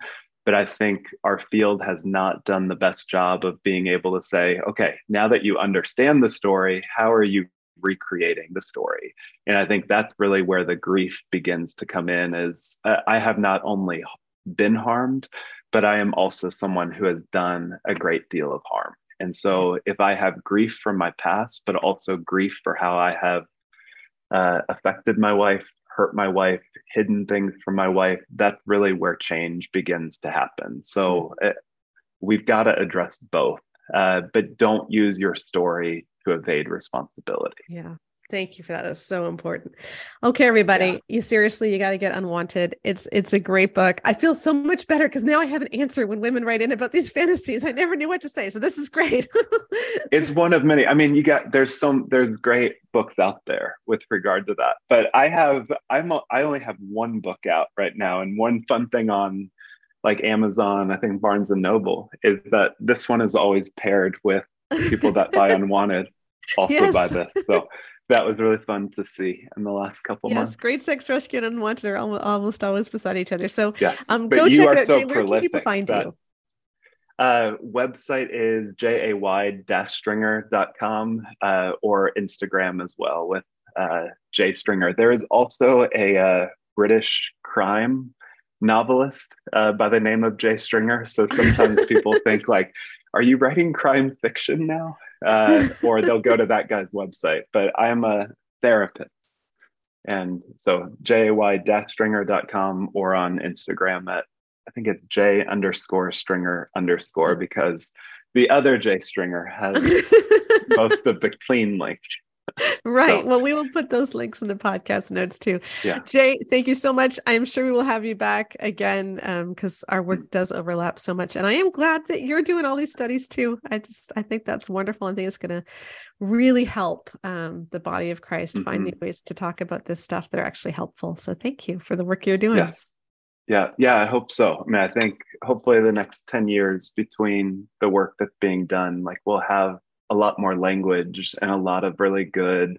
but I think our field has not done the best job of being able to say, okay, now that you understand the story, how are you recreating the story? And I think that's really where the grief begins to come in is uh, I have not only been harmed, but I am also someone who has done a great deal of harm. And so if I have grief from my past, but also grief for how I have uh, affected my wife, hurt my wife, hidden things from my wife, that's really where change begins to happen. So it, we've got to address both, uh, but don't use your story to evade responsibility. Yeah. Thank you for that. That's so important. Okay, everybody, yeah. you seriously, you got to get unwanted. It's it's a great book. I feel so much better because now I have an answer when women write in about these fantasies. I never knew what to say, so this is great. it's one of many. I mean, you got there's some there's great books out there with regard to that, but I have I'm I only have one book out right now, and one fun thing on like Amazon, I think Barnes and Noble is that this one is always paired with people that buy unwanted also yes. buy this. So that was really fun to see in the last couple months. yes, months. Great Sex Rescue and Unwanted are almost, almost always beside each other. So yes, um, go check it out. So Jay, where can people find that, you? Uh, website is jay-stringer.com uh, or Instagram as well with uh, Jay Stringer. There is also a uh, British crime novelist uh, by the name of Jay Stringer. So sometimes people think like, are you writing crime fiction now? Uh, or they'll go to that guy's website. But I'm a therapist. And so jay-stringer.com or on Instagram at, I think it's j underscore stringer underscore because the other J Stringer has most of the clean links right. So. Well, we will put those links in the podcast notes too. Yeah. Jay, thank you so much. I'm sure we will have you back again because um, our work mm. does overlap so much. And I am glad that you're doing all these studies too. I just, I think that's wonderful. I think it's going to really help um, the body of Christ mm-hmm. find new ways to talk about this stuff that are actually helpful. So thank you for the work you're doing. Yes. Yeah, yeah, I hope so. I mean, I think hopefully the next 10 years between the work that's being done, like we'll have a lot more language and a lot of really good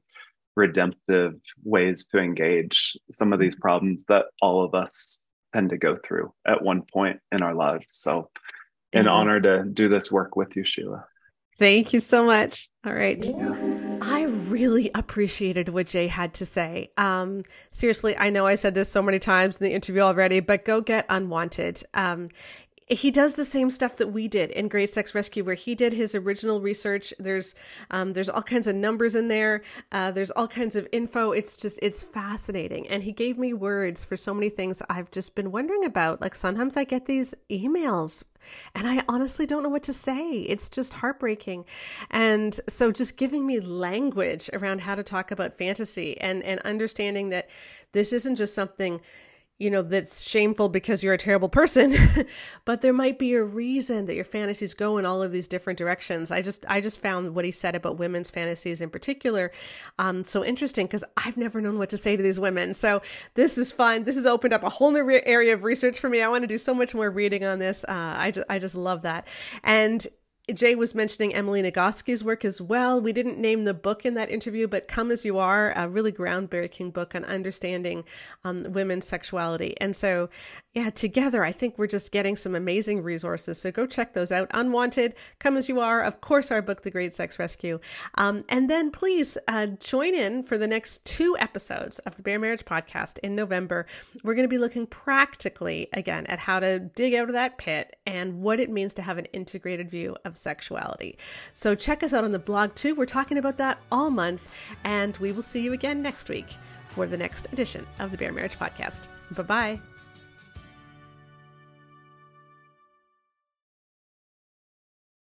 redemptive ways to engage some of these problems that all of us tend to go through at one point in our lives. So, an mm-hmm. honor to do this work with you, Sheila. Thank you so much. All right. Yeah. I really appreciated what Jay had to say. Um, seriously, I know I said this so many times in the interview already, but go get unwanted. Um, he does the same stuff that we did in Great Sex Rescue, where he did his original research. There's um, there's all kinds of numbers in there. Uh, there's all kinds of info. It's just it's fascinating, and he gave me words for so many things I've just been wondering about. Like sometimes I get these emails and I honestly don't know what to say. It's just heartbreaking. And so just giving me language around how to talk about fantasy and and understanding that this isn't just something you know, that's shameful because you're a terrible person, but there might be a reason that your fantasies go in all of these different directions. I just, I just found what he said about women's fantasies in particular, um, so interesting because I've never known what to say to these women. So this is fun. This has opened up a whole new re- area of research for me. I want to do so much more reading on this. Uh, I just, I just love that. And Jay was mentioning Emily Nagoski's work as well. We didn't name the book in that interview, but Come As You Are, a really groundbreaking book on understanding um, women's sexuality. And so yeah, together, I think we're just getting some amazing resources. So go check those out. Unwanted, Come As You Are, of course, our book, The Great Sex Rescue. Um, and then please uh, join in for the next two episodes of the Bare Marriage Podcast in November. We're going to be looking practically again at how to dig out of that pit and what it means to have an integrated view of sexuality. So check us out on the blog too. We're talking about that all month. And we will see you again next week for the next edition of the Bare Marriage Podcast. Bye bye.